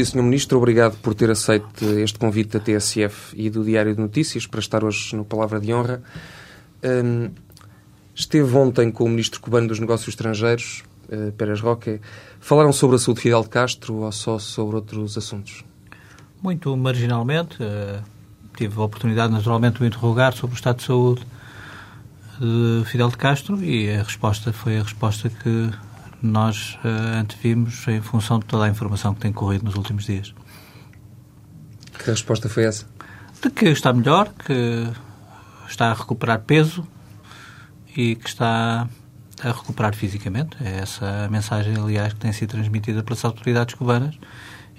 Dia, Sr. Ministro. Obrigado por ter aceito este convite da TSF e do Diário de Notícias para estar hoje no Palavra de Honra. Hum, esteve ontem com o Ministro Cubano dos Negócios Estrangeiros, uh, Pérez Roque. Falaram sobre a saúde de Fidel de Castro ou só sobre outros assuntos? Muito marginalmente. Uh, tive a oportunidade, naturalmente, de o interrogar sobre o estado de saúde de Fidel de Castro e a resposta foi a resposta que nós uh, antevimos em função de toda a informação que tem corrido nos últimos dias. Que resposta foi essa? De que está melhor, que está a recuperar peso e que está a recuperar fisicamente. É essa a mensagem, aliás, que tem sido transmitida pelas autoridades cubanas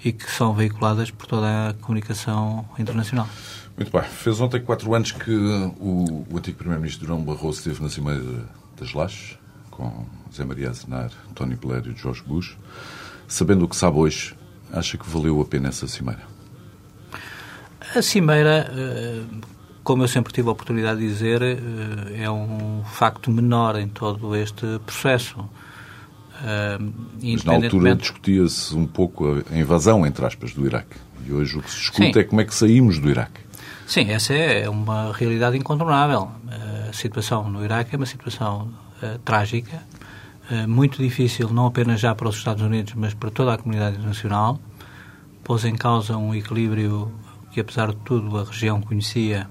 e que são veiculadas por toda a comunicação internacional. Muito bem. Fez ontem quatro anos que o, o antigo Primeiro-Ministro Durão Barroso esteve na Cimeira das Lajes, com Zé Maria Azenar, Tony Blair e George Bush. Sabendo o que sabe hoje, acha que valeu a pena essa cimeira? A cimeira, eh, como eu sempre tive a oportunidade de dizer, eh, é um facto menor em todo este processo. Eh, Mas na altura discutia-se um pouco a invasão, entre aspas, do Iraque. E hoje o que se discute Sim. é como é que saímos do Iraque. Sim, essa é uma realidade incontornável. A situação no Iraque é uma situação uh, trágica, uh, muito difícil, não apenas já para os Estados Unidos, mas para toda a comunidade internacional. Pôs em causa um equilíbrio que, apesar de tudo, a região conhecia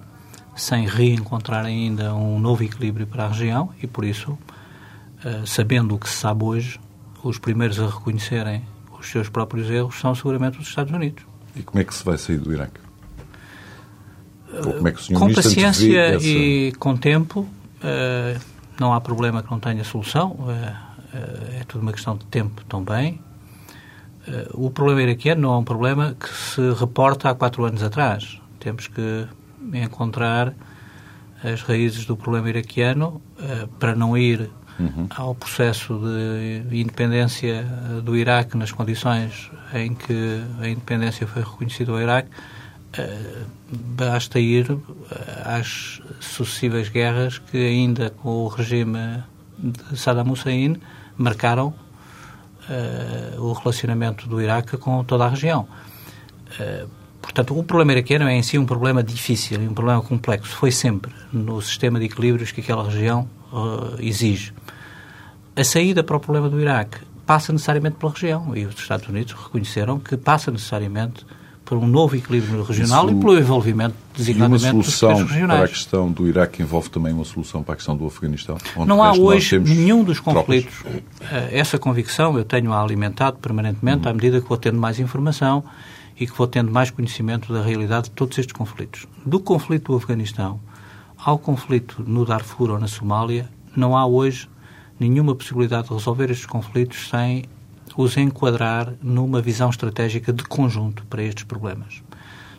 sem reencontrar ainda um novo equilíbrio para a região e, por isso, uh, sabendo o que se sabe hoje, os primeiros a reconhecerem os seus próprios erros são seguramente os Estados Unidos. E como é que se vai sair do Iraque? Como é que o senhor com paciência essa... e com tempo, uh, não há problema que não tenha solução. Uh, uh, é tudo uma questão de tempo também. o problema iraquiano não é um problema que se reporta há quatro anos atrás. Temos que encontrar as raízes do problema iraquiano para não ir uhum. ao processo de independência do Iraque nas condições em que a independência foi reconhecida ao Iraque basta ir uh, às sucessivas guerras que ainda com o regime de Saddam Hussein marcaram uh, o relacionamento do Iraque com toda a região. portanto, o problema iraquiano é em si um problema difícil, um problema complexo. Foi sempre no sistema de equilíbrios que aquela região exige. A saída para o problema do Iraque passa necessariamente pela região e os Estados Unidos reconheceram que passa necessariamente por um novo equilíbrio regional Isso, e pelo envolvimento designadamente e uma solução para a questão do Iraque envolve também uma solução para a questão do Afeganistão? Não há hoje nenhum dos conflitos. Tropas. Eh, essa convicção eu tenho-a alimentado permanentemente uhum. à medida que vou tendo mais informação e que vou tendo mais conhecimento da realidade de todos estes conflitos. Do conflito do Afeganistão ao conflito no Darfur ou na Somália, não há hoje nenhuma possibilidade de resolver estes conflitos sem os enquadrar numa visão estratégica de conjunto para estes problemas.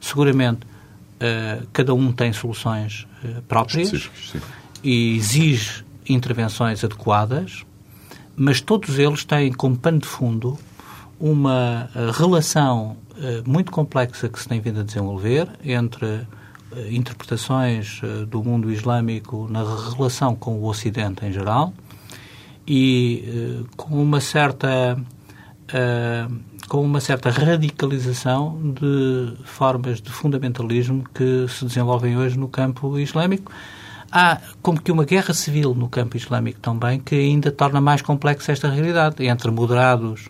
Seguramente, uh, cada um tem soluções uh, próprias e exige intervenções adequadas, mas todos eles têm como pano de fundo uma uh, relação muito complexa que se tem vindo a desenvolver entre interpretações do mundo islâmico na relação com o Ocidente em geral e com uma certa uh, com uma certa radicalização de formas de fundamentalismo que se desenvolvem hoje no campo islâmico. Há como que uma guerra civil no campo islâmico também que ainda torna mais complexa esta realidade entre moderados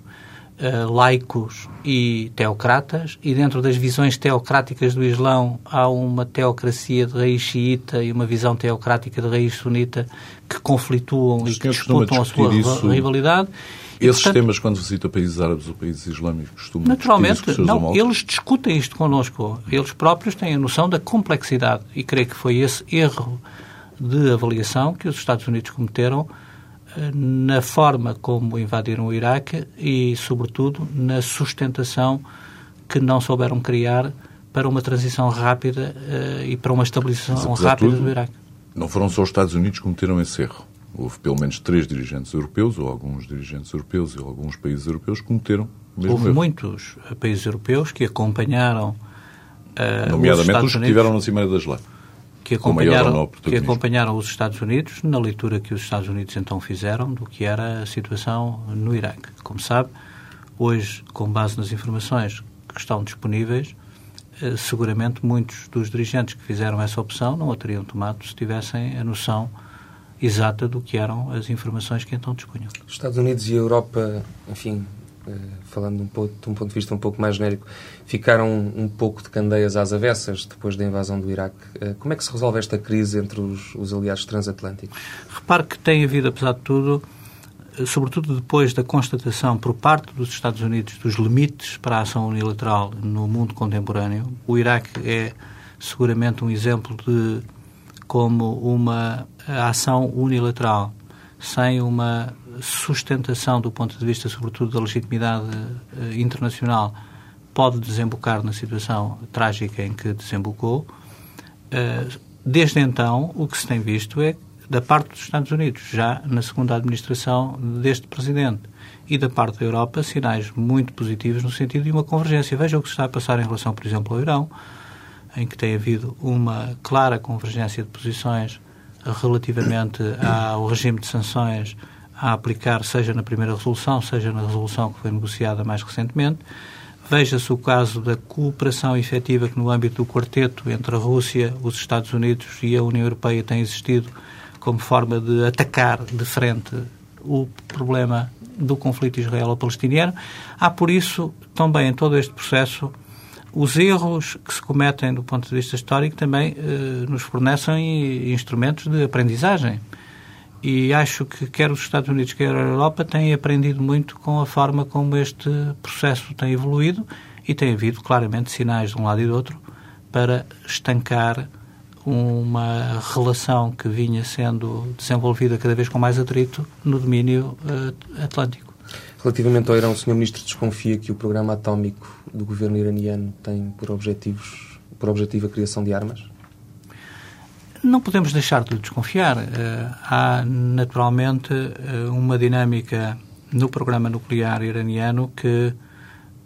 uh, laicos e teocratas, e dentro das visões teocráticas do Islão há uma teocracia de raiz xiita e uma visão teocrática de raiz sunita que conflituam e que disputam a sua rivalidade. Esses portanto, temas, quando visita países árabes ou países islâmicos, costumam Naturalmente, não, eles discutem isto connosco. Eles próprios têm a noção da complexidade e creio que foi esse erro de avaliação que os Estados Unidos cometeram na forma como invadiram o Iraque e, sobretudo, na sustentação que não souberam criar para uma transição rápida uh, e para uma estabilização rápida tudo, do Iraque. Não foram só os Estados Unidos que cometeram esse erro. Houve pelo menos três dirigentes europeus, ou alguns dirigentes europeus e alguns países europeus que cometeram mesmo Houve erro. muitos países europeus que acompanharam uh, Nomeadamente os, os que estiveram na Cimeira das Leis que acompanharam, que acompanharam os Estados Unidos na leitura que os Estados Unidos então fizeram do que era a situação no Iraque. Como sabe, hoje, com base nas informações que estão disponíveis, eh, seguramente muitos dos dirigentes que fizeram essa opção não a teriam tomado se tivessem a noção exata do que eram as informações que então dispunham. Os Estados Unidos e a Europa, enfim, eh, falando um pouco, de um ponto de vista um pouco mais genérico, ficaram um pouco de candeias às avessas depois da invasão do Iraque. Eh, como é que se resolve esta crise entre os, os aliados transatlânticos? Repare que tem havido, apesar de tudo, eh, sobretudo depois da constatação por parte dos Estados Unidos dos limites para a ação unilateral no mundo contemporâneo, o Iraque é seguramente um exemplo de como uma ação unilateral sem uma sustentação do ponto de vista, sobretudo, da legitimidade uh, internacional, pode desembocar na situação trágica em que desembocou. Uh, desde então, o que se tem visto é, da parte dos Estados Unidos, já na segunda administração deste Presidente, e da parte da Europa, sinais muito positivos no sentido de uma convergência. Veja o que se está a passar em relação, por exemplo, ao Irão, em que tem havido uma clara convergência de posições relativamente ao regime de sanções a aplicar, seja na primeira resolução, seja na resolução que foi negociada mais recentemente. Veja-se o caso da cooperação efetiva que, no âmbito do quarteto entre a Rússia, os Estados Unidos e a União Europeia, tem existido como forma de atacar de frente o problema do conflito israelo-palestiniano. Há, por isso, também em todo este processo, os erros que se cometem do ponto de vista histórico também eh, nos fornecem instrumentos de aprendizagem. E acho que quer os Estados Unidos, quer a Europa têm aprendido muito com a forma como este processo tem evoluído e tem havido claramente sinais de um lado e do outro para estancar uma relação que vinha sendo desenvolvida cada vez com mais atrito no domínio uh, atlântico. Relativamente ao Irão, o Sr. Ministro desconfia que o programa atómico do governo iraniano tem por, objetivos, por objetivo a criação de armas? Não podemos deixar de desconfiar. Uh, há, naturalmente, uh, uma dinâmica no programa nuclear iraniano que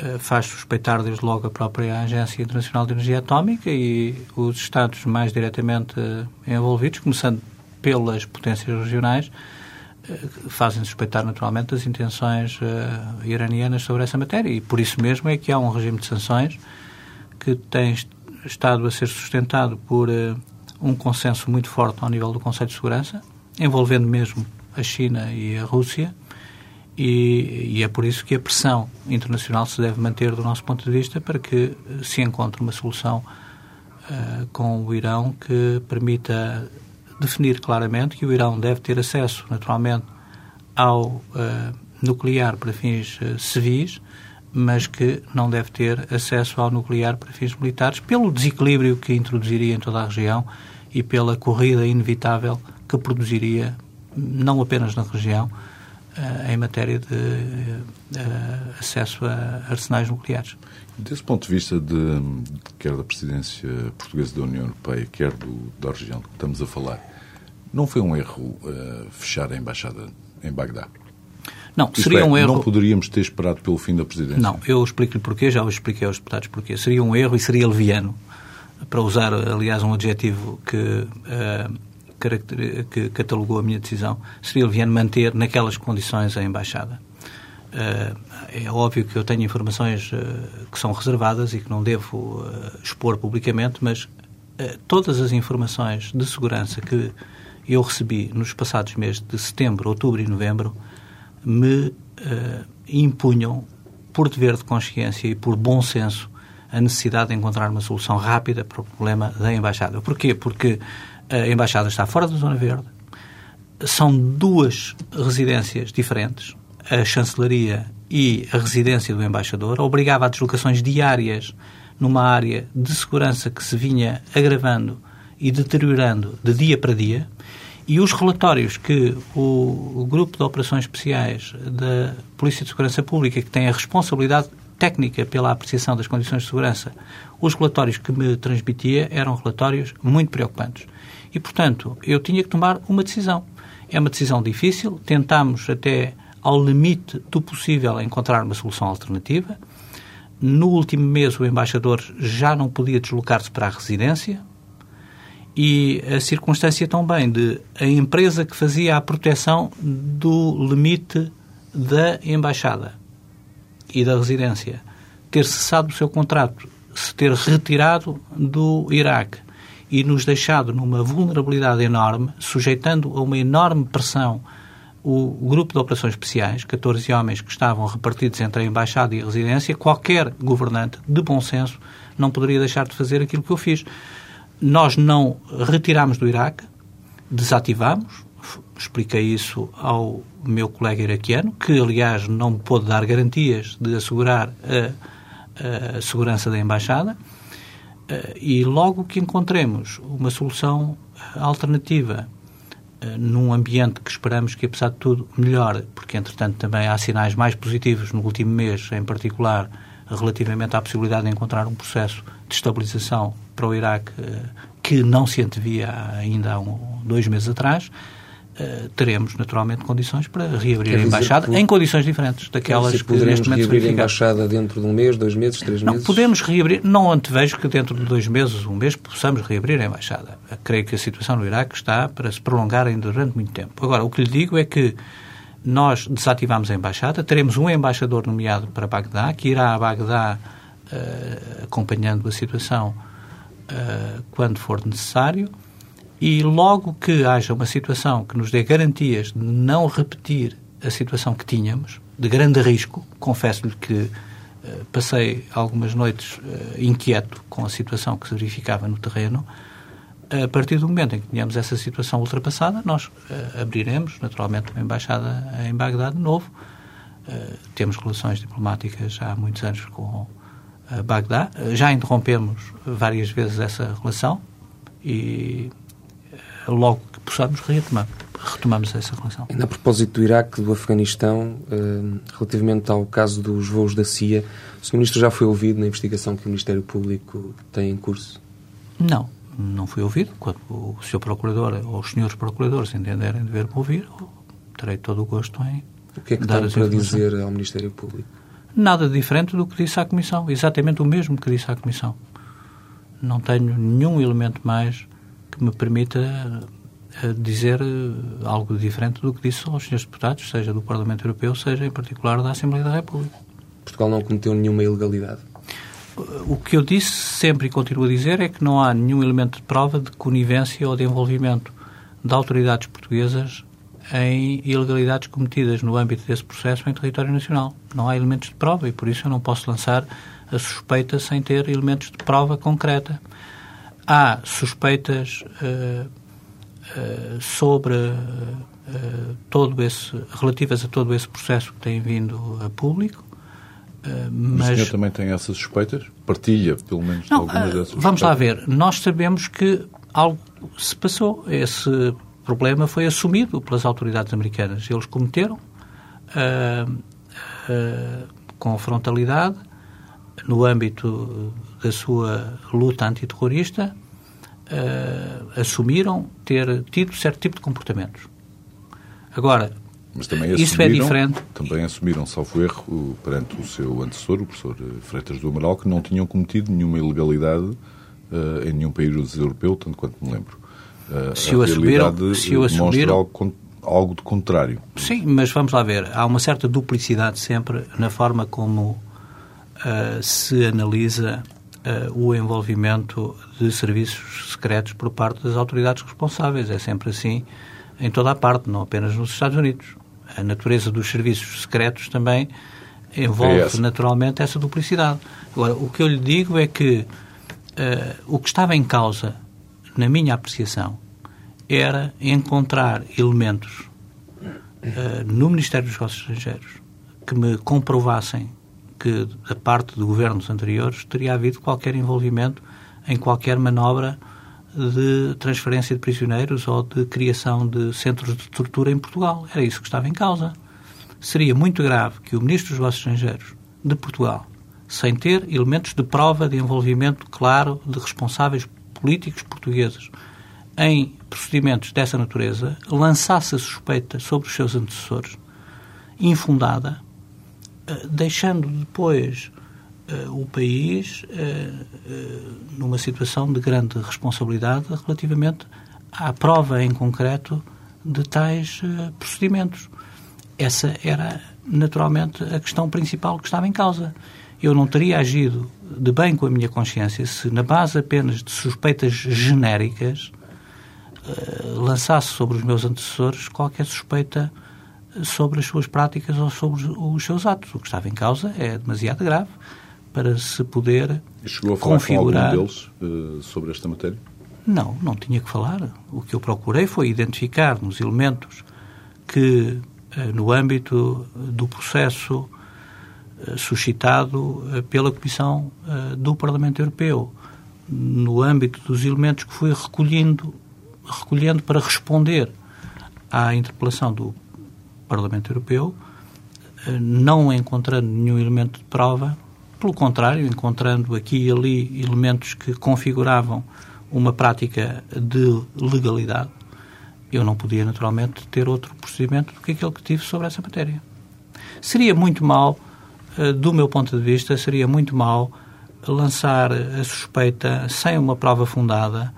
uh, faz suspeitar, desde logo, a própria Agência Internacional de Energia Atómica e os Estados mais diretamente envolvidos, começando pelas potências regionais, fazem suspeitar naturalmente as intenções iranianas sobre essa matéria. E por isso mesmo é que há um regime de sanções que tem estado a ser sustentado por um consenso muito forte ao nível do Conselho de Segurança, envolvendo mesmo a China e a Rússia, e, e, é por isso que a pressão internacional se deve manter do nosso ponto de vista para que se encontre uma solução uh, com o Irão que permita definir claramente que o Irão deve ter acesso, naturalmente, ao uh, nuclear para fins uh, civis, mas que não deve ter acesso ao nuclear para fins militares, pelo desequilíbrio que introduziria em toda a região e pela corrida inevitável que produziria, não apenas na região, uh, em matéria de acesso a arsenais nucleares. Desse ponto de vista, de, quer da presidência portuguesa da União Europeia, quer do, da região que estamos a falar, não foi um erro uh, fechar a embaixada em Bagdá? Não, Isto seria é, um erro. Não poderíamos ter esperado pelo fim da presidência? Não, eu explico-lhe porquê, já o expliquei aos deputados porquê. Seria um erro e seria leviano, para usar, aliás, um adjetivo que, uh, que catalogou a minha decisão, seria leviano manter naquelas condições a embaixada. Uh, é óbvio que eu tenho informações uh, que são reservadas e que não devo expor publicamente, mas todas as informações de segurança que eu recebi nos passados meses de setembro, outubro e novembro me impunham por dever de consciência e por bom senso, a necessidade de encontrar uma solução rápida para o problema da Embaixada. Porquê? Porque a Embaixada está fora da Zona Verde, são duas residências diferentes, a chancelaria e a residência do embaixador, obrigava a deslocações diárias numa área de segurança que se vinha agravando e deteriorando de dia para dia, e os relatórios que o, Grupo de Operações Especiais da Polícia de Segurança Pública, que tem a responsabilidade técnica pela apreciação das condições de segurança, os relatórios que me transmitia eram relatórios muito preocupantes. E, portanto, eu tinha que tomar uma decisão. É uma decisão difícil, tentámos até ao limite do possível encontrar uma solução alternativa. No último mês, o embaixador já não podia deslocar-se para a residência e a circunstância também de a empresa que fazia a proteção do limite da embaixada e da residência ter cessado o seu contrato, se ter retirado do Iraque e nos deixado numa vulnerabilidade enorme, sujeitando a uma enorme pressão o grupo de operações especiais, 14 homens que estavam repartidos entre a embaixada e a residência, qualquer governante de bom senso não poderia deixar de fazer aquilo que eu fiz. Nós não retirámos do Iraque, desativamos, expliquei isso ao meu colega iraquiano, que aliás não me pôde dar garantias de assegurar a, a segurança da embaixada, eh, e logo que encontremos uma solução alternativa num ambiente que esperamos que, apesar de tudo, melhore, porque, entretanto, também há sinais mais positivos no último mês, em particular, relativamente à possibilidade de encontrar um processo de estabilização para o Iraque eh, que não se antevia ainda há um, dois meses atrás, Uh, teremos naturalmente condições para reabrir Quer a embaixada em condições diferentes daquelas que neste momento reabrir a embaixada dentro de um mês, dois meses, três não, meses? Podemos reabrir, não antevejo que dentro de dois meses, um mês, possamos reabrir a embaixada. creio que a situação no Iraque está para se prolongar ainda durante muito tempo. Agora, o que lhe digo é que nós desativamos a embaixada, teremos um embaixador nomeado para Bagdá, que irá a Bagdá uh, acompanhando a situação uh, quando for necessário e logo que haja uma situação que nos dê garantias de não repetir a situação que tínhamos, de grande risco, confesso-lhe que uh, passei algumas noites uh, inquieto com a situação que se verificava no terreno, a partir do momento em que tenhamos essa situação ultrapassada, nós uh, abriremos, naturalmente, uma embaixada em Bagdá de novo. temos relações diplomáticas há muitos anos com Bagdá. já interrompemos várias vezes essa relação e logo que possamos retomar, retomamos essa relação. Ainda a propósito do Iraque, do Afeganistão, uh, relativamente ao caso dos voos da CIA, o Sr. Ministro já foi ouvido na investigação que o Ministério Público tem em curso? Não, não fui ouvido. Quando o Sr. Procurador ou os senhores Procuradores entenderem dever-me ouvir, terei todo o gosto em O que é que tem para dizer ao Ministério Público? Nada diferente do que disse à Comissão. Exatamente o mesmo que disse à Comissão. Não tenho nenhum elemento mais que me permita eh, dizer eh, algo diferente do que disse aos senhores deputados, seja do Parlamento Europeu, seja em particular da Assembleia da República. Portugal não cometeu nenhuma ilegalidade? O que eu disse sempre e continuo a dizer é que não há nenhum elemento de prova de conivência ou de envolvimento de autoridades portuguesas em ilegalidades cometidas no âmbito desse processo em território nacional. Não há elementos de prova e por isso eu não posso lançar a suspeita sem ter elementos de prova concreta há suspeitas uh, uh, sobre uh, todo esse relativas a todo esse processo que tem vindo a público. mas o senhor também tem essas suspeitas? Partilha, pelo menos, não, algumas dessas Vamos lá ver. Nós sabemos que algo se passou. Esse problema foi assumido pelas autoridades americanas. Eles cometeram com frontalidade no âmbito da sua luta antiterrorista, uh, assumiram ter tido certo tipo de comportamentos. Agora, mas também isso é diferente. Também assumiram, salvo erro, perante o seu antecessor, o professor Freitas do Amaral, que não tinham cometido nenhuma ilegalidade uh, em nenhum país europeu, tanto quanto me lembro. Uh, se, o assumiram, se o assumiram, algo, algo de contrário. Sim, mas vamos lá ver. Há uma certa duplicidade sempre na forma como uh, se analisa uh, o envolvimento de serviços secretos por parte das autoridades responsáveis. É sempre assim em toda a parte, não apenas nos Estados Unidos. A natureza dos serviços secretos também envolve é naturalmente essa duplicidade. Agora, o que eu lhe digo é que uh, o que estava em causa, na minha apreciação, era encontrar elementos no Ministério dos Negócios Estrangeiros que me comprovassem que, da parte de governos anteriores, teria havido qualquer envolvimento em qualquer manobra de transferência de prisioneiros ou de criação de centros de tortura em Portugal. Era isso que estava em causa. Seria muito grave que o Ministro dos Negócios Estrangeiros de Portugal, sem ter elementos de prova de envolvimento claro de responsáveis políticos portugueses em procedimentos dessa natureza, lançasse a suspeita sobre os seus antecessores, infundada, deixando depois uh, o país uh, numa situação de grande responsabilidade relativamente à prova em concreto de tais procedimentos. Essa era, naturalmente, a questão principal que estava em causa. Eu não teria agido de bem com a minha consciência se, na base apenas de suspeitas genéricas, lançasse sobre os meus antecessores qualquer suspeita sobre as suas práticas ou sobre os seus atos. O que estava em causa é demasiado grave para se poder chegou a falar configurar... com algum deles uh, sobre esta matéria? Não, não tinha que falar. O que eu procurei foi identificar nos elementos que, uh, no âmbito do processo suscitado pela Comissão do Parlamento Europeu, no âmbito dos elementos que fui recolhendo, recolhendo para responder à interpelação do Parlamento Europeu, não encontrando nenhum elemento de prova, pelo contrário, encontrando aqui e ali elementos que configuravam uma prática de legalidade, eu não podia naturalmente ter outro procedimento do que aquele que tive sobre essa matéria. Seria muito mal, eh, do meu ponto de vista, seria muito mal lançar a suspeita sem uma prova fundada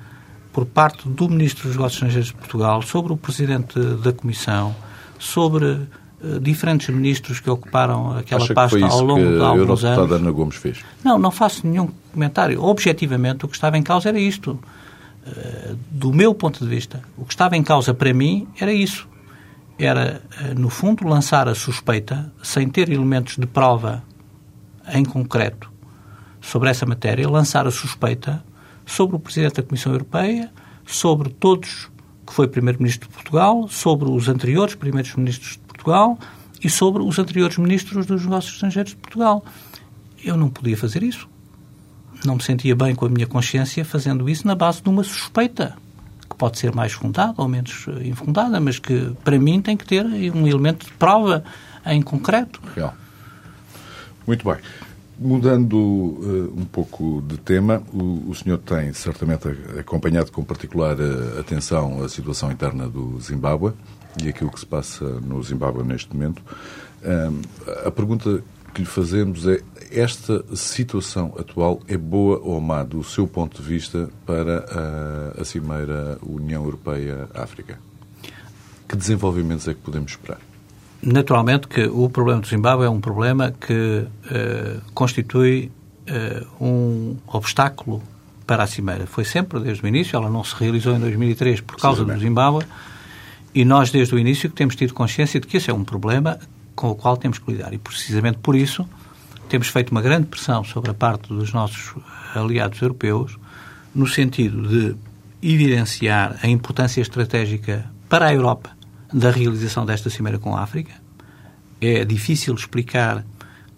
por parte do Ministro dos Negócios Estrangeiros de Portugal sobre o Presidente da Comissão, sobre eh, diferentes ministros que ocuparam aquela Acha pasta ao longo de alguns anos. a Ana Gomes fez? Não, não faço nenhum comentário. Objetivamente, o que estava em causa era isto. Eh, do meu ponto de vista, o que estava em causa para mim era isso. Era, eh, no fundo, lançar a suspeita, sem ter elementos de prova em concreto sobre essa matéria, lançar a suspeita sobre o Presidente da Comissão Europeia, sobre todos que foi Primeiro-Ministro de Portugal, sobre os anteriores Primeiros-Ministros de Portugal e sobre os anteriores ministros dos negócios estrangeiros de Portugal. Eu não podia fazer isso. Não me sentia bem com a minha consciência fazendo isso na base de uma suspeita, que pode ser mais fundada ou menos eh, infundada, mas que para mim tem que ter um elemento de prova em concreto. Real. Muito bem. Mudando uh, um pouco de tema, o, o, senhor tem certamente acompanhado com particular uh, atenção a situação interna do Zimbábue e aquilo que se passa no Zimbábue neste momento. a pergunta que lhe fazemos é: esta situação atual é boa ou má do seu ponto de vista para a, a Cimeira União Europeia-África? Que desenvolvimentos é que podemos esperar? Naturalmente que o problema do Zimbábue é um problema que uh, constitui uh, um obstáculo para a Cimeira. Foi sempre, desde o início, ela não se realizou em 2003 por causa do Zimbábue, e nós, desde o início, temos tido consciência de que esse é um problema com o qual temos que lidar. E, precisamente por isso, temos feito uma grande pressão sobre a parte dos nossos aliados europeus, no sentido de evidenciar a importância estratégica para a Europa da realização desta cimeira com a África. É difícil explicar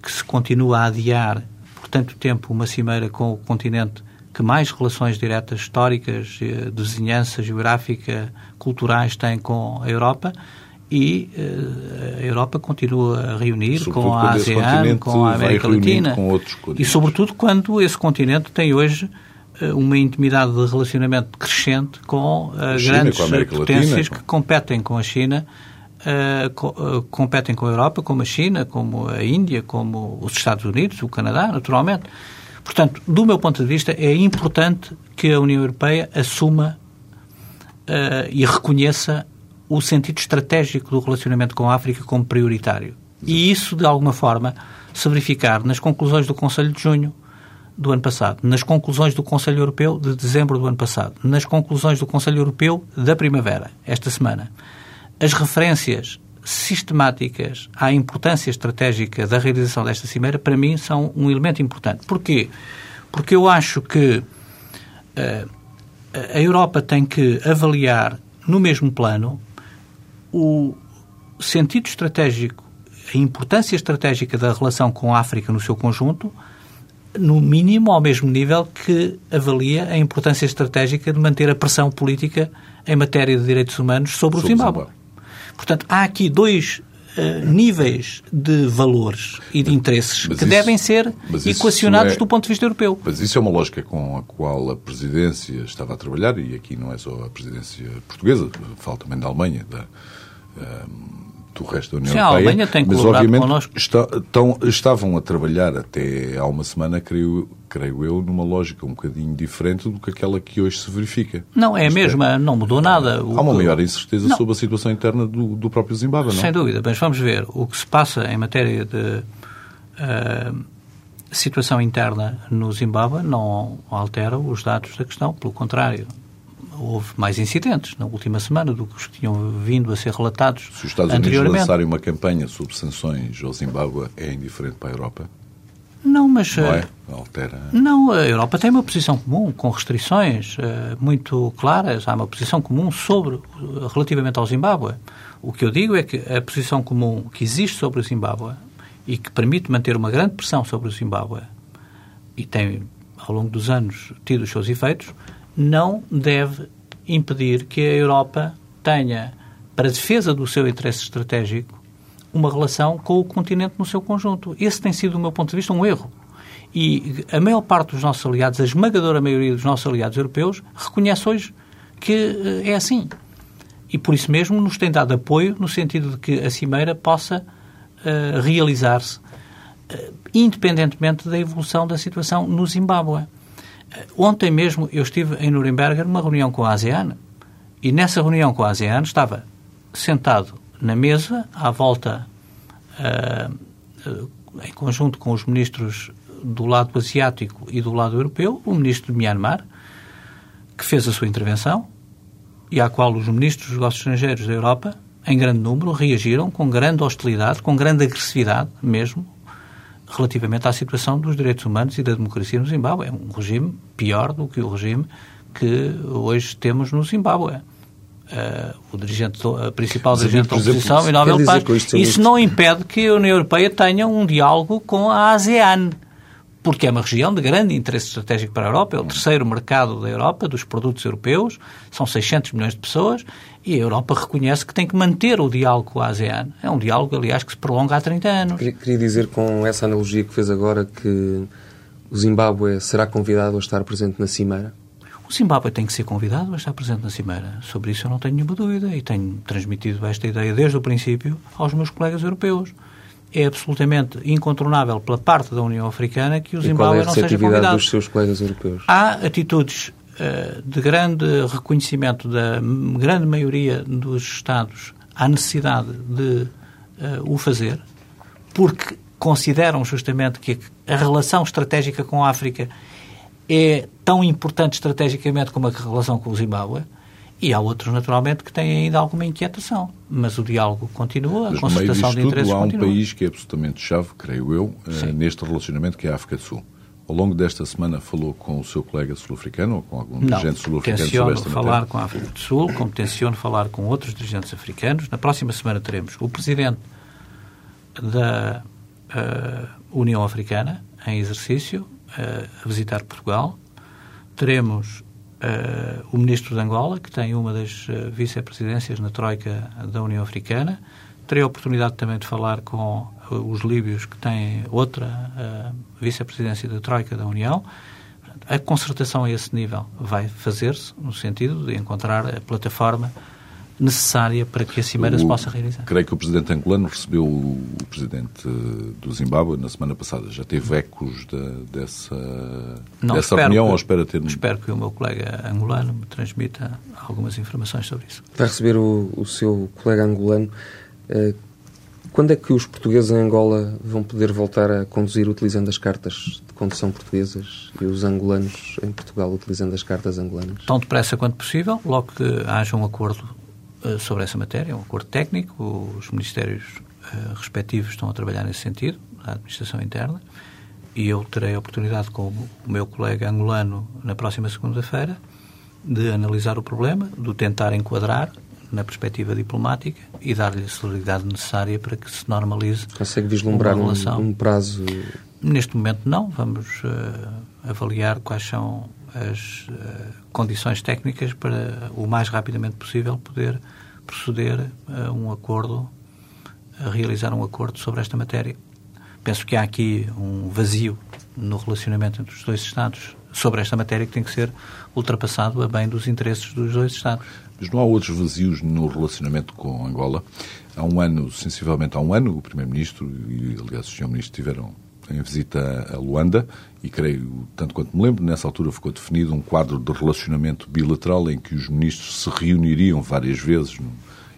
que se continua a adiar por tanto tempo uma cimeira com o continente que mais relações diretas históricas, eh, de vizinhança geográfica, culturais tem com a Europa. E uh, a Europa continua a reunir sobretudo com a ASEAN, com a América Latina. e sobretudo quando esse continente tem hoje uma intimidade de relacionamento crescente com uh, China, grandes com potências Latina, que competem com a China, co competem com a Europa, como a China, como a Índia, como os Estados Unidos, o Canadá, naturalmente. Portanto, do meu ponto de vista, é importante que a União Europeia assuma e reconheça o sentido estratégico do relacionamento com a África como prioritário. E isso, de alguma forma, se verificar nas conclusões do Conselho de Junho do ano passado, nas conclusões do Conselho Europeu de dezembro do ano passado, nas conclusões do Conselho Europeu da primavera, esta semana. As referências sistemáticas à importância estratégica da realização desta cimeira, para mim, são um elemento importante. Porquê? Porque eu acho que uh, a Europa tem que avaliar no mesmo plano o sentido estratégico, a importância estratégica da relação com a África no seu conjunto, no mínimo ao mesmo nível que avalia a importância estratégica de manter a pressão política em matéria de direitos humanos sobre, sobre o Zimbábue. Portanto, há aqui dois uh, níveis de valores e de interesses mas que isso, devem ser equacionados é, do ponto de vista europeu. Mas isso é uma lógica com a qual a presidência estava a trabalhar, e aqui não é só a presidência portuguesa, falo também da Alemanha, da, uh, do resto da União Sim, Europeia. a Alemanha tem mas obviamente connosco. Está, estão, estavam a trabalhar até há uma semana, creio, creio eu, numa lógica um bocadinho diferente do que aquela que hoje se verifica. Não, é a mesma, é, não mudou nada. O há uma que... maior incerteza não. sobre a situação interna do, do próprio Zimbábue, não? Sem dúvida, mas vamos ver o que se passa em matéria de uh, situação interna no Zimbábue não altera os dados da questão, pelo contrário houve mais incidentes na última semana do que os que tinham vindo a ser relatados Se os Estados Unidos lançarem uma campanha sobre sanções ao Zimbábue, é indiferente para a Europa? Não, mas... Não é? Eh, Altera... Não, a Europa tem uma posição comum, com restrições uh, muito claras. Há uma posição comum sobre, relativamente ao Zimbábue. O que eu digo é que a posição comum que existe sobre o Zimbábue e que permite manter uma grande pressão sobre o Zimbábue e tem, ao longo dos anos, tido os seus efeitos, não deve impedir que a Europa tenha, para defesa do seu interesse estratégico, uma relação com o continente no seu conjunto. Esse tem sido, do meu ponto de vista, um erro. E a maior parte dos nossos aliados, a esmagadora maioria dos nossos aliados europeus, reconhece hoje que eh, é assim. E por isso mesmo nos tem dado apoio no sentido de que a Cimeira possa uh, realizar-se uh, independentemente da evolução da situação no Zimbábue. Ontem mesmo eu estive em Nuremberg numa reunião com a ASEAN e nessa reunião com a ASEAN estava sentado na mesa, à volta, uh, em conjunto com os ministros do lado asiático e do lado europeu, o ministro de Myanmar, que fez a sua intervenção e à qual os ministros dos negócios estrangeiros da Europa, em grande número, reagiram com grande hostilidade, com grande agressividade mesmo, relativamente à situação dos direitos humanos e da democracia no Zimbábue. É um regime pior do que o regime que hoje temos no Zimbábue. Uh, o dirigente, a principal Mas, dirigente da oposição, Nobel Paz. Isso não impede que a União Europeia tenha um diálogo com a ASEAN porque é uma região de grande interesse estratégico para a Europa, é o terceiro mercado da Europa, dos produtos europeus, são 600 milhões de pessoas, e a Europa reconhece que tem que manter o diálogo com a ASEAN. É um diálogo, aliás, que se prolonga há 30 anos. Queria dizer com essa analogia que fez agora que o Zimbábue será convidado a estar presente na Cimeira? O Zimbábue tem que ser convidado a estar presente na Cimeira. Sobre isso eu não tenho nenhuma dúvida e tenho transmitido esta ideia desde o princípio aos meus colegas europeus é absolutamente incontornável pela parte da União Africana que o Zimbábue é não seja convidado. dos seus colegas europeus? Há atitudes uh, de grande reconhecimento da grande maioria dos Estados à necessidade de uh, o fazer, porque consideram justamente que a relação estratégica com a África é tão importante estrategicamente como a relação com o Zimbábue, e há outros, naturalmente, que têm ainda alguma inquietação. Mas o diálogo continua, Mas a concertação de interesses há um país que é absolutamente chave, creio eu, eh, neste relacionamento, que é a África do Sul. Ao longo desta semana falou com o seu colega sul-africano ou com algum dirigente sul-africano sobre esta falar matéria? com a África do Sul, como tenciono falar com outros dirigentes africanos. Na próxima semana teremos o presidente da uh, União Africana em exercício uh, a visitar Portugal. Teremos uh, o ministro de Angola, que tem uma das uh, vice-presidências na Troika da União Africana. Terei a oportunidade também de falar com uh, os líbios, que têm outra vice-presidência da Troika da União. A concertação a esse nível vai fazer-se no sentido de encontrar a plataforma necessária para que a Cimeira o, se possa realizar. Creio que o presidente angolano recebeu o, presidente do Zimbábue na semana passada. Já teve ecos dessa, Não, dessa reunião que, ou espera ter... Espero que o meu colega angolano me transmita algumas informações sobre isso. Vai receber o, o seu colega angolano. Eh, quando é que os portugueses em Angola vão poder voltar a conduzir utilizando as cartas de condução portuguesas e os angolanos em Portugal utilizando as cartas angolanas? Tão depressa quanto possível, logo que haja um acordo sobre essa matéria, um acordo técnico. Os ministérios respectivos estão a trabalhar nesse sentido, a administração interna, e eu terei a oportunidade com o meu colega angolano na próxima segunda-feira de analisar o problema, de tentar enquadrar na perspectiva diplomática e dar-lhe a celeridade necessária para que se normalize. Consegue vislumbrar um, um, prazo? Neste momento não. Vamos uh, avaliar quais são as uh, condições técnicas para o mais rapidamente possível poder proceder a um acordo, a realizar um acordo sobre esta matéria. Penso que há aqui um vazio no relacionamento entre os dois Estados sobre esta matéria que tem que ser ultrapassado a bem dos interesses dos dois Estados. Mas não há outros vazios no relacionamento com Angola. Há um ano, sensivelmente há um ano, o Primeiro-Ministro e, aliás, o Sr. Ministro estiveram em visita a Luanda e creio, tanto quanto me lembro, nessa altura ficou definido um quadro de relacionamento bilateral em que os ministros se reuniriam várias vezes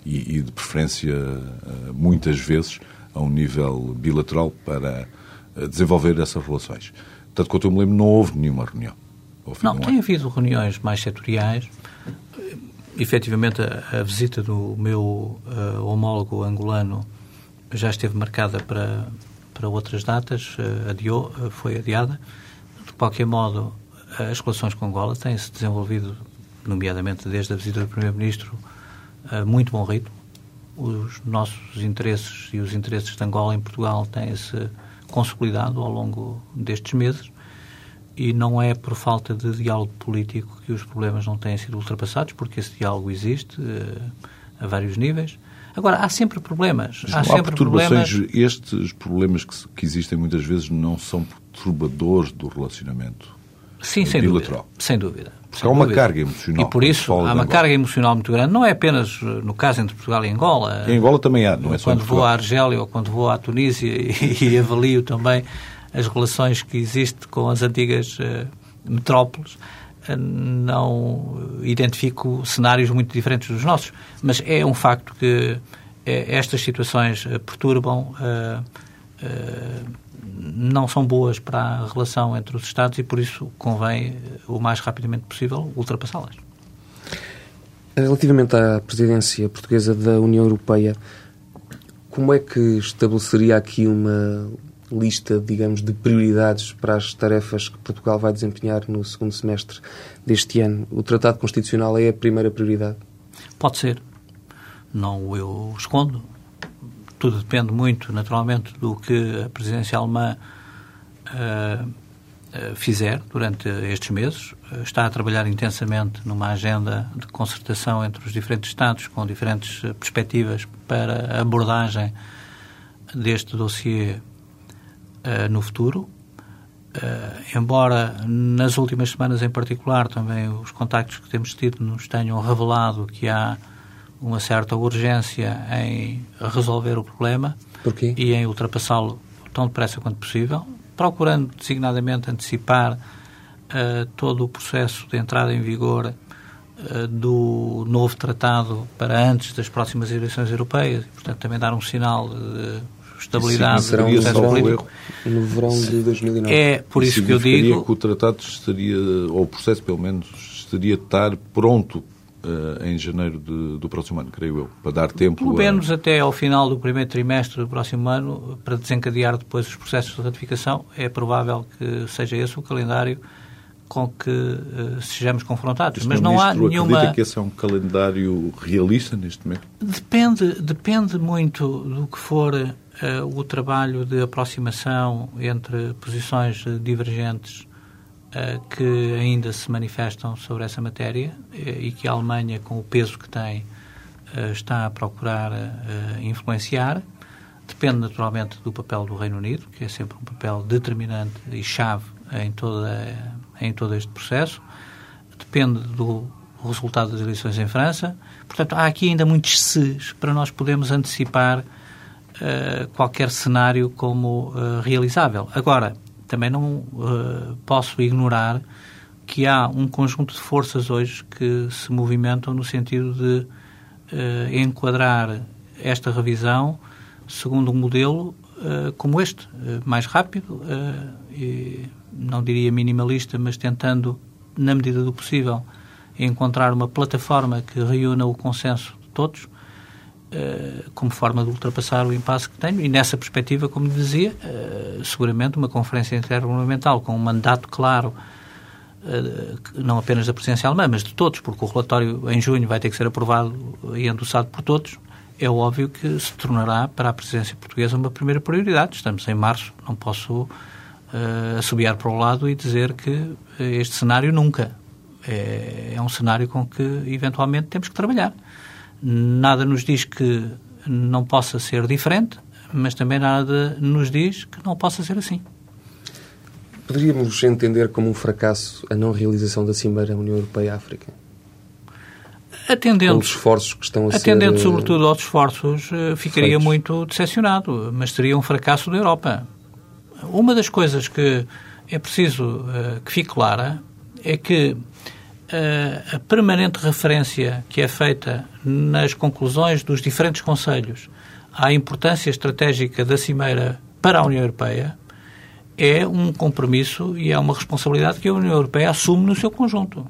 e, e de preferência eh, muitas vezes a um nível bilateral para eh, desenvolver essas relações. Tanto quanto eu me lembro, não houve nenhuma reunião. Houve não, tem havido reuniões mais setoriais. Efetivamente, a, a visita do meu uh, homólogo angolano já esteve marcada para, para outras datas, uh, adiou, uh, foi adiada. De qualquer modo, as relações com Angola têm-se desenvolvido, nomeadamente desde a visita do Primeiro-Ministro, a muito bom ritmo. Os nossos interesses e os interesses de Angola em Portugal têm-se consolidado ao longo destes meses e não é por falta de diálogo político que os problemas não têm sido ultrapassados, porque esse diálogo existe uh, a vários níveis. Agora, há sempre problemas. Mas há, sempre perturbações. Problemas... Estes problemas que, que, existem muitas vezes não são perturbadores do relacionamento Sim, sem bilateral. dúvida. Sem dúvida. Sem há uma dúvida. carga emocional. E por isso há uma carga emocional muito grande. Não é apenas eh, no caso entre Portugal e Angola. Em Angola também há, não é só Quando vou à Argélia ou quando vou à Tunísia e, avalio também as relações que existem com as antigas uh, metrópoles, não identifico cenários muito diferentes dos nossos. Mas é um facto que uh, estas situações perturbam, não são boas para a relação entre os Estados e por isso convém, o mais rapidamente possível, ultrapassá-las. Relativamente à presidência portuguesa da União Europeia, como é que estabeleceria aqui uma lista, digamos, de prioridades para as tarefas que Portugal vai desempenhar no segundo semestre deste ano? O Tratado Constitucional é a primeira prioridade? Pode ser. Não eu escondo. Tudo depende muito, naturalmente, do que a presidência alemã uh, fizer durante estes meses. Uh, está a trabalhar intensamente numa agenda de concertação entre os diferentes Estados, com diferentes perspectivas para abordagem deste dossiê uh, no futuro. Uh, embora nas últimas semanas em particular também os contactos que temos tido nos tenham revelado que há uma certa urgência em resolver o problema Porquê? e em ultrapassá-lo tão depressa quanto possível, procurando designadamente antecipar uh, todo o processo de entrada em vigor uh, do novo tratado para antes das próximas eleições europeias e, portanto, também dar um sinal de estabilidade será um político. No verão de 2009. É por isso, isso que eu digo... que o tratado estaria, ou o processo pelo menos, estaria estar pronto Uh, em janeiro de, do próximo ano, creio eu, para dar tempo. Pelo menos a... até ao final do primeiro trimestre do próximo ano, para desencadear depois os processos de ratificação, é provável que seja esse o calendário com que uh, sejamos confrontados. Mas não há nenhuma. Acredita que esse é um calendário realista neste momento? Depende, depende muito do que for uh, o trabalho de aproximação entre posições divergentes uh, que ainda se manifestam sobre essa matéria e que a Alemanha, com o peso que tem, está a procurar influenciar. Depende naturalmente do papel do Reino Unido, que é sempre um papel determinante e chave em, toda, em todo este processo. Depende do resultado das eleições em França. Portanto, há aqui ainda muitos se's para nós podermos antecipar uh, qualquer cenário como uh, realizável. Agora, também não uh, posso ignorar que há um conjunto de forças hoje que se movimentam no sentido de enquadrar esta revisão segundo um modelo como este, mais rápido e não diria minimalista, mas tentando, na medida do possível, encontrar uma plataforma que reúna o consenso todos, como forma de ultrapassar o impasse que tenho. E nessa perspectiva, como dizia, seguramente uma conferência intergovernamental com um mandato claro eh, não apenas da presidência alemã, mas de todos, porque o relatório em junho vai ter que ser aprovado e endossado por todos, é óbvio que se tornará para a presidência portuguesa uma primeira prioridade. Estamos em março, não posso uh, assobiar para o lado e dizer que este cenário nunca. É, é um cenário com que eventualmente temos que trabalhar. Nada nos diz que não possa ser diferente, mas também nada nos diz que não possa ser assim. Poderíamos entender como um fracasso a não realização da Cimeira União Europeia-África? Atendendo, os esforços que estão a atendendo ser... sobretudo aos esforços, eh, ficaria feitos. muito decepcionado, mas seria um fracasso da Europa. Uma das coisas que é preciso uh, que fique clara é que a permanente referência que é feita nas conclusões dos diferentes conselhos à importância estratégica da Cimeira para a União Europeia é um compromisso e é uma responsabilidade que a União Europeia assume no seu conjunto.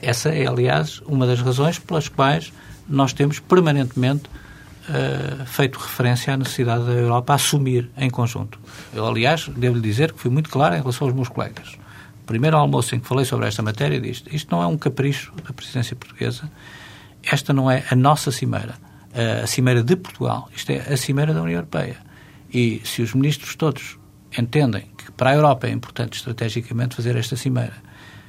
Essa é, aliás, uma das razões pelas quais nós temos permanentemente uh, feito referência à necessidade da Europa assumir em conjunto. Eu, aliás, devo-lhe dizer que fui muito claro em relação aos meus colegas. Primeiro almoço em que falei sobre esta matéria disse isto não é um capricho da presidência portuguesa, esta não é a nossa cimeira, a cimeira de Portugal, isto é a cimeira da União Europeia. E se os ministros todos entendem que para a Europa é importante estrategicamente fazer esta cimeira,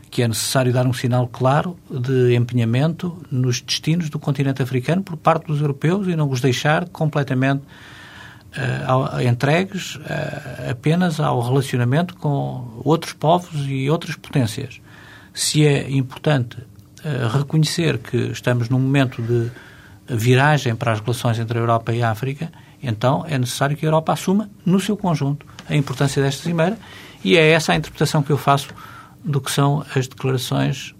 que é necessário dar um sinal claro de empenhamento nos destinos do continente africano por parte dos europeus e não os deixar completamente uh, entregues uh, apenas ao relacionamento com outros povos e outras potências. Se é importante uh, reconhecer que estamos num momento de viragem para as relações entre a Europa e a África, então é necessário que a Europa assuma, no seu conjunto, a importância desta cimeira e é essa a interpretação que eu faço do que são as declarações,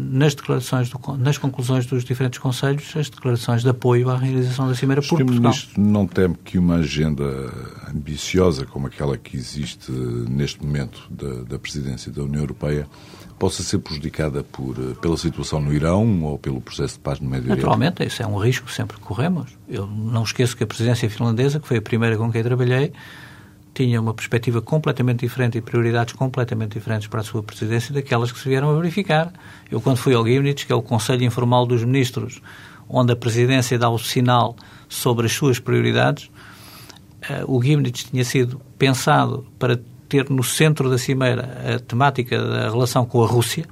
nas declarações, do, nas conclusões dos diferentes conselhos, as declarações de apoio à realização da cimeira por Portugal. Ministro não teme que uma agenda ambiciosa como aquela que existe neste momento da, da presidência da União Europeia possa ser prejudicada por, eh, pela situação no Irão ou pelo processo de paz no Médio Oriente? Naturalmente, isso é um risco sempre que corremos. Eu não esqueço que a presidência finlandesa, que foi a primeira com quem trabalhei, tinha uma perspectiva completamente diferente e prioridades completamente diferentes para a sua presidência daquelas que se vieram a verificar. Eu, quando fui ao Gimnich, que é o Conselho Informal dos Ministros, onde a presidência dá o sinal sobre as suas prioridades, uh, o Gimnich tinha sido pensado para ter no centro da cimeira a temática da relação com a Rússia,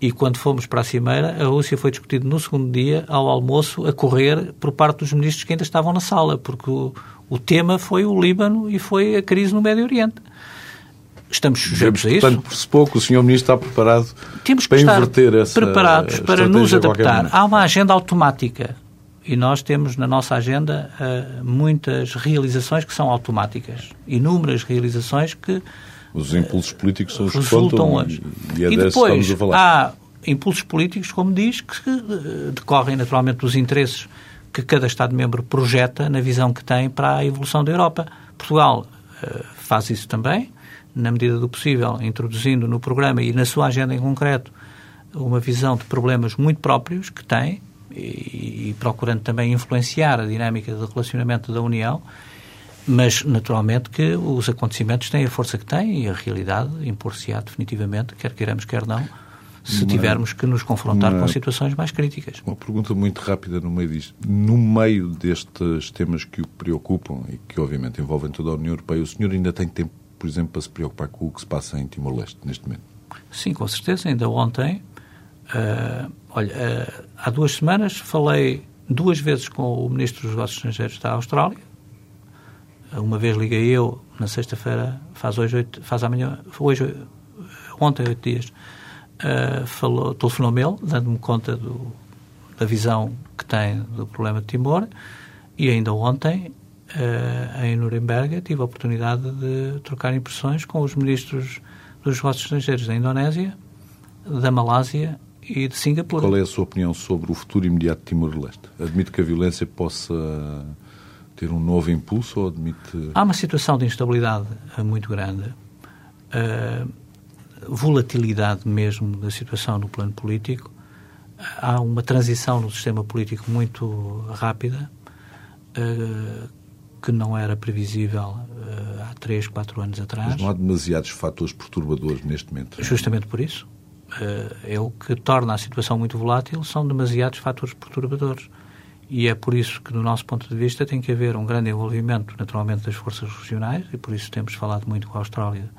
e quando fomos para a Cimeira, a Rússia foi discutida no segundo dia, ao almoço, a correr por parte dos ministros que ainda estavam na sala, porque o, o tema foi o Líbano e foi a crise no Médio Oriente. Estamos sujeitos a isso. Portanto, por se pouco, o Sr. Ministro está preparado Temos que para estar inverter essa preparados para nos adaptar. Há uma agenda automática e nós temos na nossa agenda uh, muitas realizações que são automáticas. Inúmeras realizações que os impulsos políticos são os que resultam hoje. E, é e depois há impulsos políticos, como diz, que eh, decorrem naturalmente dos interesses que cada Estado-membro projeta na visão que tem para a evolução da Europa. Portugal uh, faz isso também, na medida do possível, introduzindo no programa e na sua agenda em concreto uma visão de problemas muito próprios que tem e, e procurando também influenciar a dinâmica de relacionamento da União, mas naturalmente que os acontecimentos têm a força que têm e a realidade impor-se-á definitivamente, quer queiramos, quer não, se tivermos que nos confrontar uma, com situações mais críticas. Uma pergunta muito rápida no meio disto. No meio destes temas que o preocupam e que obviamente envolvem toda a União Europeia, o senhor ainda tem tempo, por exemplo, para se preocupar com o que se passa em Timor-Leste neste momento? Sim, com certeza. Ainda ontem, uh, olha, uh, há duas semanas falei duas vezes com o Ministro dos Negócios Estrangeiros da Austrália. Uma vez liguei eu, na sexta-feira, faz hoje, oito, faz amanhã, hoje, ontem, oito dias, uh, falou, telefonou-me ele, dando-me conta do, da visão que tem do problema de Timor, e ainda ontem, uh, em Nuremberg, tive a oportunidade de trocar impressões com os ministros dos negócios estrangeiros da Indonésia, da Malásia e de Singapura. Qual é a sua opinião sobre o futuro imediato de Timor-Leste? Admite que a violência possa ter um novo impulso ou admite... Há uma situação de instabilidade muito grande. Uh, volatilidade mesmo da situação no plano político há uma transição no sistema político muito rápida, uh, que não era previsível uh, há três, quatro anos atrás. Mas não há demasiados fatores perturbadores neste momento. Justamente por isso. Uh, é o que torna a situação muito volátil, são demasiados fatores perturbadores. E é por isso que, do nosso ponto de vista, tem que haver um grande envolvimento, naturalmente, das forças regionais, e por isso temos falado muito com a Austrália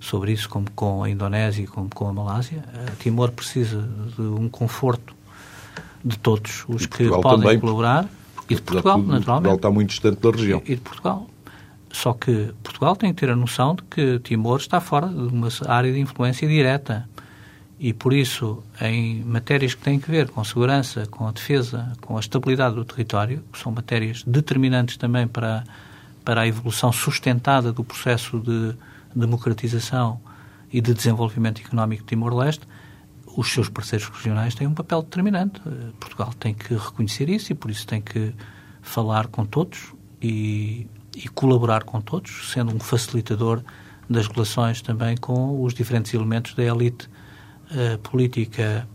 sobre isso, como com a Indonésia e como com a Malásia. Uh, Timor precisa de um conforto de todos os que podem também, colaborar e de Portugal, naturalmente. Portugal está muito distante da região. E, e de Portugal. Só que Portugal tem que ter a noção de que Timor está fora de uma área de influência direta. E por isso, em matérias que têm que ver com segurança, com a defesa, com a estabilidade do território, que são matérias determinantes também para, para a evolução sustentada do processo de democratização e de desenvolvimento económico de Timor-Leste, os seus parceiros regionais têm um papel determinante. Eh, Portugal tem que reconhecer isso e, por isso, tem que falar com todos e, e colaborar com todos, sendo um facilitador das relações também com os diferentes elementos da elite uh, política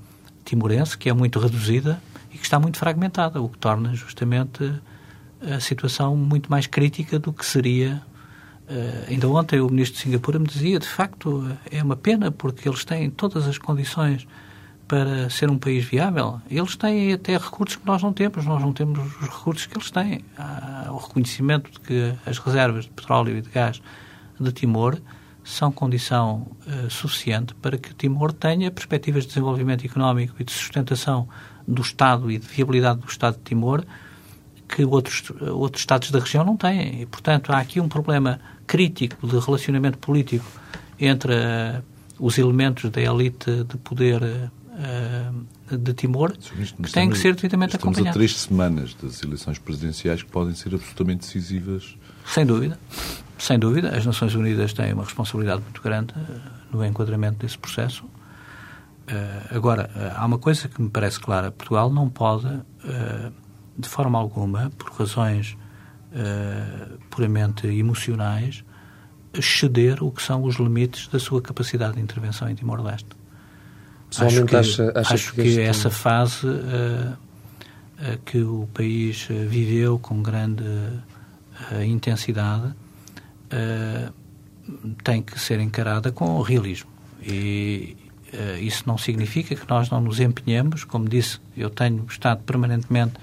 timorense, que é muito reduzida e que está muito fragmentada, o que torna justamente a situação muito mais crítica do que seria Uh, ainda ontem o ministro de Singapura me dizia, de facto, é uma pena porque eles têm todas as condições para ser um país viável. Eles têm até recursos que nós não temos, nós não temos os recursos que eles têm. Há o reconhecimento de que as reservas de petróleo e de gás de Timor são condição uh, suficiente para que Timor tenha perspectivas de desenvolvimento económico e de sustentação do Estado e de viabilidade do Estado de Timor que outros, outros Estados da região não têm. E, portanto, há aqui um problema crítico de relacionamento político entre uh, os elementos da elite de poder uh, de Timor que têm que ser devidamente estamos acompanhados. Estamos a três semanas das eleições presidenciais que podem ser absolutamente decisivas. Sem dúvida. Sem dúvida. As Nações Unidas têm uma responsabilidade muito grande no enquadramento desse processo. agora, há uma coisa que me parece clara. Portugal não pode, de forma alguma, por razões uh, puramente emocionais, exceder o que são os limites da sua capacidade de intervenção em Timor-Leste. Acho que, acha, acha acho que, que essa fase uh, uh, que o país viveu com grande intensidade tem que ser encarada com realismo. E isso não significa que nós não nos empenhemos, como disse, eu tenho estado permanentemente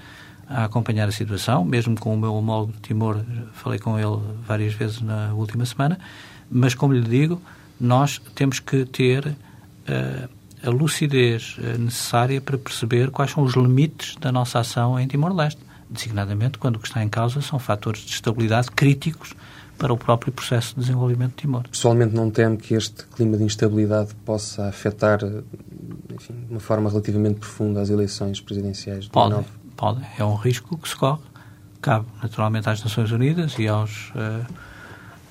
a acompanhar a situação, mesmo com o meu homólogo de Timor, falei com ele várias vezes na última semana, mas como lhe digo, nós temos que ter uh, a lucidez eh, necessária para perceber quais são os limites da nossa ação em Timor-Leste, designadamente quando o que está em causa são fatores de estabilidade críticos para o próprio processo de desenvolvimento de Timor. Pessoalmente não temo que este clima de instabilidade possa afetar enfim, de uma forma relativamente profunda as eleições presidenciais de Pode, Pode, é um risco que se corre. Cabe naturalmente às Nações Unidas e aos, uh,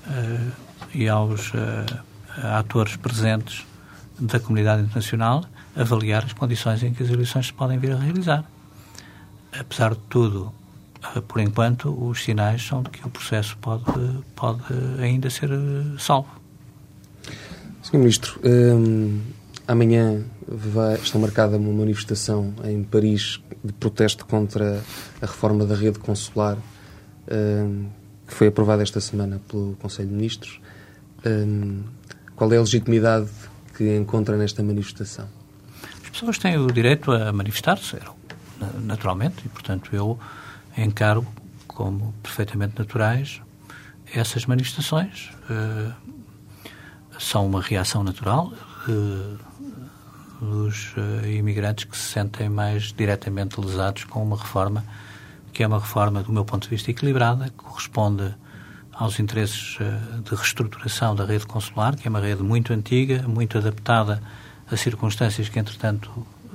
uh, e aos uh, atores presentes da comunidade internacional avaliar as condições em que as eleições se podem vir a realizar. Apesar de tudo, por enquanto, os sinais são de que o processo pode, pode ainda ser salvo. Sr. Ministro, hum, amanhã vai, está marcada uma manifestação em Paris de protesto contra a reforma da rede consular um, que foi aprovada esta semana pelo Conselho de Ministros. Um, qual é a legitimidade que encontra nesta manifestação? As pessoas têm o direito a manifestar-se, naturalmente, e, portanto, eu encaro como perfeitamente naturais essas manifestações. Uh, são uma reação natural. Dos uh, imigrantes que se sentem mais diretamente lesados com uma reforma que é uma reforma, do meu ponto de vista, equilibrada, que corresponde aos interesses uh, de reestruturação da rede consular, que é uma rede muito antiga, muito adaptada a circunstâncias que, entretanto,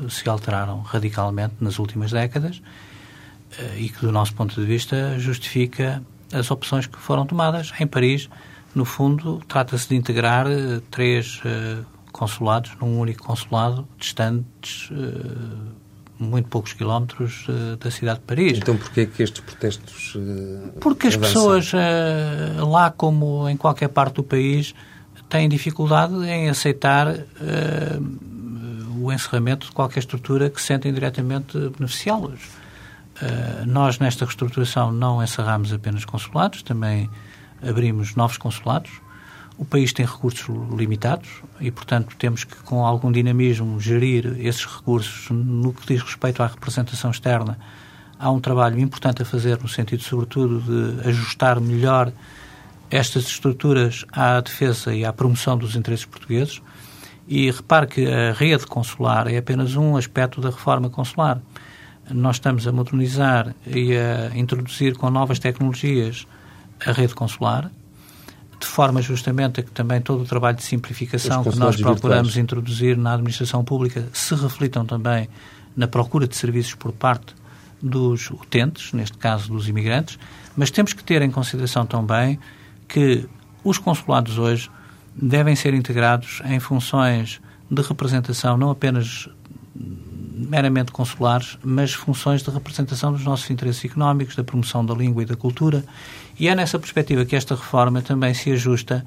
se alteraram radicalmente nas últimas décadas uh, e que, do nosso ponto de vista, justifica as opções que foram tomadas. Em Paris, no fundo, trata-se de integrar três consulados num único consulado, distantes uh, muito poucos quilómetros uh, da cidade de Paris. Então porquê que estes protestos uh, Porque as pessoas lá, como em qualquer parte do país, têm dificuldade em aceitar o encerramento de qualquer estrutura que sentem diretamente beneficiá-los. Nós, nesta reestruturação, não encerramos apenas consulados, também abrimos novos consulados. O país tem recursos limitados e, portanto, temos que, com algum dinamismo, gerir esses recursos no que diz respeito à representação externa. Há um trabalho importante a fazer no sentido, sobretudo, de ajustar melhor estas estruturas à defesa e à promoção dos interesses portugueses. E repare que a rede consular é apenas um aspecto da reforma consular. Nós estamos a modernizar e a introduzir com novas tecnologias a rede consular, de forma justamente a que também todo o trabalho de simplificação que nós procuramos virtuais. introduzir na administração pública se reflitam também na procura de serviços por parte dos utentes, neste caso dos imigrantes, mas temos que ter em consideração também que os consulados hoje devem ser integrados em funções de representação não apenas meramente consulares, mas funções de representação dos nossos interesses económicos, da promoção da língua e da cultura. E é nessa perspectiva que esta reforma também se ajusta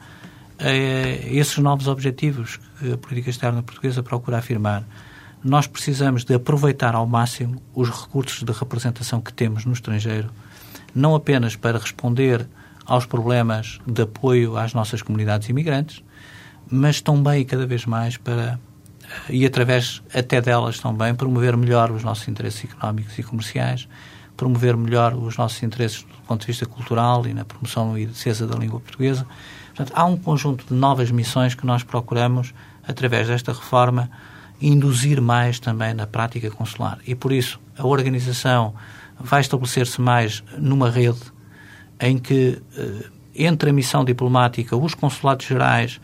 a esses novos objetivos que a política externa portuguesa procura afirmar. Nós precisamos de aproveitar ao máximo os recursos de representação que temos no estrangeiro, não apenas para responder aos problemas de apoio às nossas comunidades imigrantes, mas também cada vez mais para e através até delas também promover melhor os nossos interesses económicos e comerciais, promover melhor os nossos interesses ponto de vista cultural e na promoção e defesa da língua portuguesa. Portanto, há um conjunto de novas missões que nós procuramos, através desta reforma, induzir mais também na prática consular. E por isso a organização vai estabelecer-se mais numa rede em que eh, entre a missão diplomática, os consulados gerais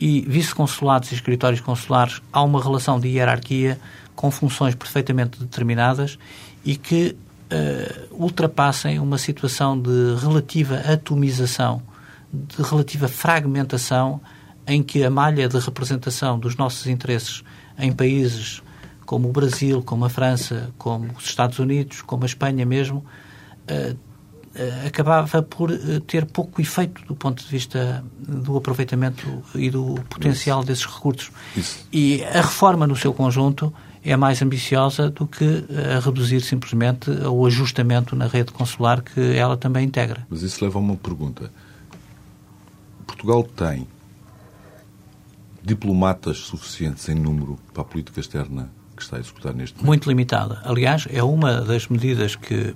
e vice-consulados e escritórios consulares há uma relação de hierarquia com funções perfeitamente determinadas e que uh, ultrapassem uma situação de relativa atomização, de relativa fragmentação, em que a malha de representação dos nossos interesses em países como o Brasil, como a França, como os Estados Unidos, como a Espanha mesmo, uh, acabava por ter pouco efeito do ponto de vista do aproveitamento e do potencial desses recursos. Isso. E a reforma no seu conjunto é mais ambiciosa do que a reduzir simplesmente o ajustamento na rede consular que ela também integra. Mas isso leva a uma pergunta. Portugal tem diplomatas suficientes em número para a política externa que está a executar neste momento? Muito limitada. Aliás, é uma das medidas que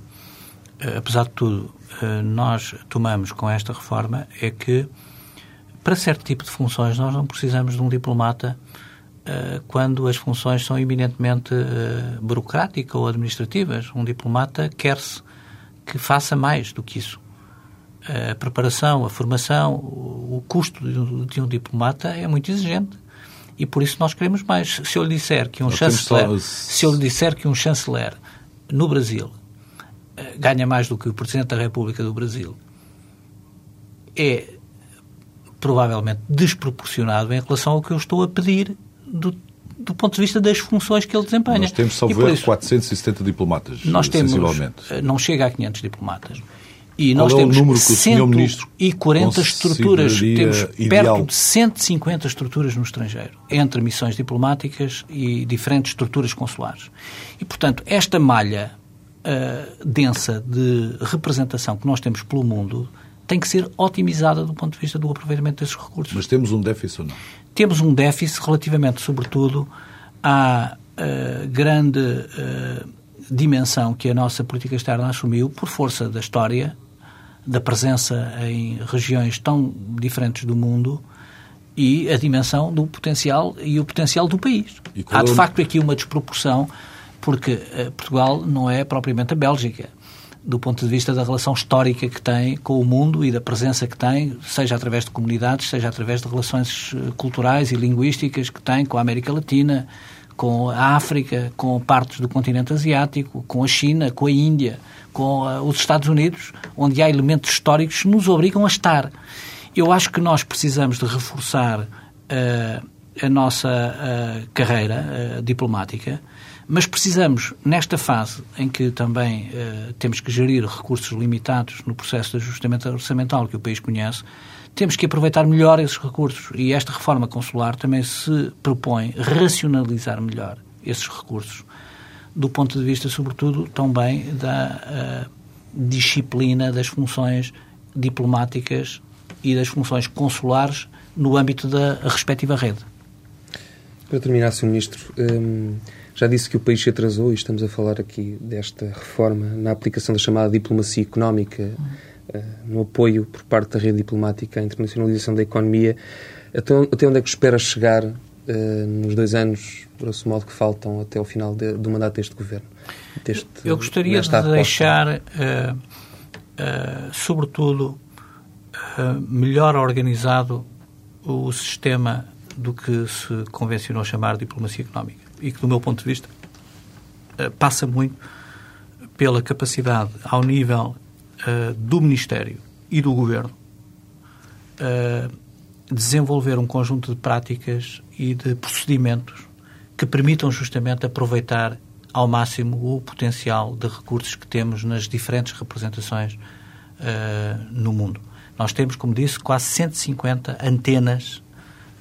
eh, apesar de tudo, eh, nós tomamos com esta reforma é que, para certo tipo de funções, nós não precisamos de um diplomata eh, quando as funções são eminentemente burocráticas ou administrativas. Um diplomata quer-se que faça mais do que isso. A preparação, a formação, o custo de um diplomata é muito exigente e por isso nós queremos mais. Se eu lhe disser que um chanceler, se eu lhe disser que um chanceler no Brasil ganha mais do que o Presidente da República do Brasil é provavelmente desproporcionado em relação ao que eu estou a pedir do, do ponto de vista das funções que ele desempenha. Nós temos, salvo erro, 470 diplomatas, nós temos, eh, Não chega a 500 diplomatas. E Qual nós é temos o número que o Sr. Ministro 140 estruturas, temos ideal? perto de 150 estruturas no estrangeiro, entre missões diplomáticas e diferentes estruturas consulares. E, portanto, esta malha uh, densa de representação que nós temos pelo mundo tem que ser otimizada do ponto de vista do aproveitamento desses recursos. Mas temos um déficit ou não? Temos um déficit relativamente, sobretudo, à uh, grande uh, dimensão que a nossa política externa assumiu por força da história, da presença em regiões tão diferentes do mundo e a dimensão do potencial e o potencial do país. Há, de é facto, aqui uma desproporção porque uh, Portugal não é propriamente a Bélgica do ponto de vista da relação histórica que tem com o mundo e da presença que tem, seja através de comunidades, seja através de relações eh, culturais e linguísticas que tem com a América Latina, com a África, com partes do continente asiático, com a China, com a Índia, com uh, os Estados Unidos, onde há elementos históricos que nos obrigam a estar. Eu acho que nós precisamos de reforçar uh, a nossa uh, carreira diplomática Mas precisamos, nesta fase em que também uh, temos que gerir recursos limitados no processo de ajustamento orçamental que o país conhece, temos que aproveitar melhor esses recursos. E esta reforma consular também se propõe racionalizar melhor esses recursos, do ponto de vista, sobretudo, também da uh, disciplina das funções diplomáticas e das funções consulares no âmbito da respectiva rede. Para terminar, Sr. Ministro, hum, já disse que o país se atrasou e estamos a falar aqui desta reforma na aplicação da chamada diplomacia económica, uh, no apoio por parte da rede diplomática à internacionalização da economia. Até, onde é que espera chegar uh, nos dois anos, grosso modo, que faltam até o final de, do mandato deste governo? Deste, Eu gostaria de deixar, uh, sobretudo, melhor organizado o sistema do que se convencionou chamar diplomacia económica e que, do meu ponto de vista, eh, passa muito pela capacidade, ao nível uh, do Ministério e do Governo, uh, desenvolver um conjunto de práticas e de procedimentos que permitam justamente aproveitar ao máximo o potencial de recursos que temos nas diferentes representações uh, no mundo. Nós temos, como disse, quase 150 antenas,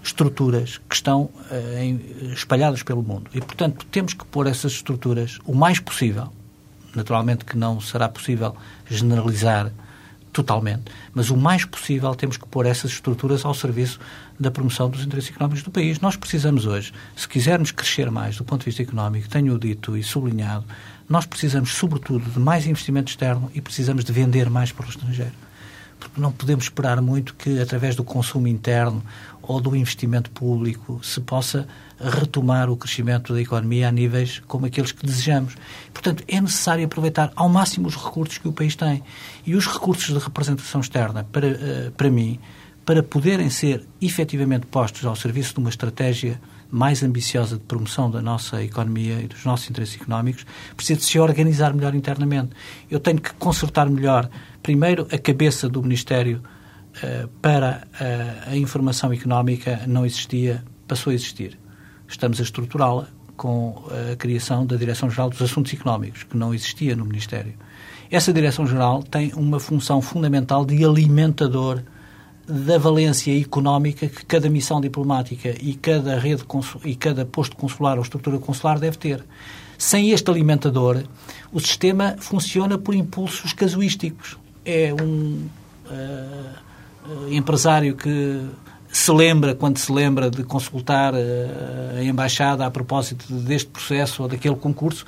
estruturas que estão uh, espalhadas pelo mundo. E, portanto, temos que pôr essas estruturas o mais possível. Naturalmente que não será possível generalizar totalmente, mas o mais possível temos que pôr essas estruturas ao serviço da promoção dos interesses económicos do país. Nós precisamos hoje, se quisermos crescer mais do ponto de vista económico, tenho dito e sublinhado, nós precisamos, sobretudo, de mais investimento externo e precisamos de vender mais para o estrangeiro porque não podemos esperar muito que, através do consumo interno ou do investimento público, se possa retomar o crescimento da economia a níveis como aqueles que desejamos. Portanto, é necessário aproveitar ao máximo os recursos que o país tem. E os recursos de representação externa, para, eh, para mim, para poderem ser efetivamente postos ao serviço de uma estratégia mais ambiciosa de promoção da nossa economia e dos nossos interesses económicos, precisa de se organizar melhor internamente. Eu tenho que consertar melhor Primeiro, a cabeça do Ministério uh, para uh, a informação económica não existia, passou a existir. Estamos a estruturá-la com a criação da Direção-Geral dos Assuntos Económicos, que não existia no Ministério. Essa Direção-Geral tem uma função fundamental de alimentador da valência económica que cada missão diplomática e cada rede e cada posto consular ou estrutura consular deve ter. Sem este alimentador, o sistema funciona por impulsos casuísticos é um uh, empresário que se lembra, quando se lembra de consultar uh, a embaixada a propósito deste processo ou daquele concurso,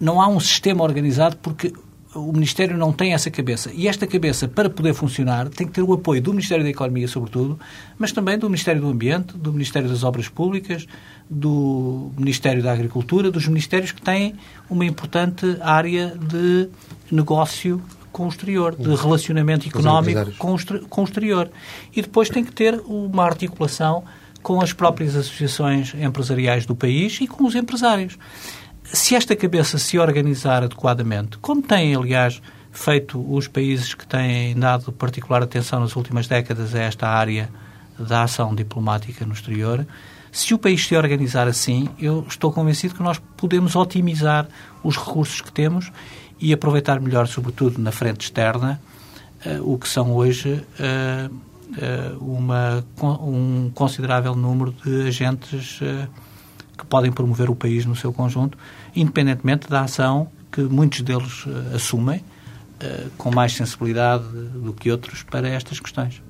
não há um sistema organizado porque o Ministério não tem essa cabeça. E esta cabeça, para poder funcionar, tem que ter o apoio do Ministério da Economia, sobretudo, mas também do Ministério do Ambiente, do Ministério das Obras Públicas, do Ministério da Agricultura, dos ministérios que têm uma importante área de negócio com o exterior, de relacionamento económico com o, com o exterior. E depois tem que ter uma articulação com as próprias associações empresariais do país e com os empresários. Se esta cabeça se organizar adequadamente, como têm, aliás, feito os países que têm dado particular atenção nas últimas décadas a esta área da ação diplomática no exterior, se o país se organizar assim, eu estou convencido que nós podemos otimizar os recursos que temos e aproveitar melhor, sobretudo na frente externa, uh, o que são hoje uh, uh, uma, um considerável número de agentes que podem promover o país no seu conjunto, independentemente da ação que muitos deles assumem, com mais sensibilidade do que outros para estas questões.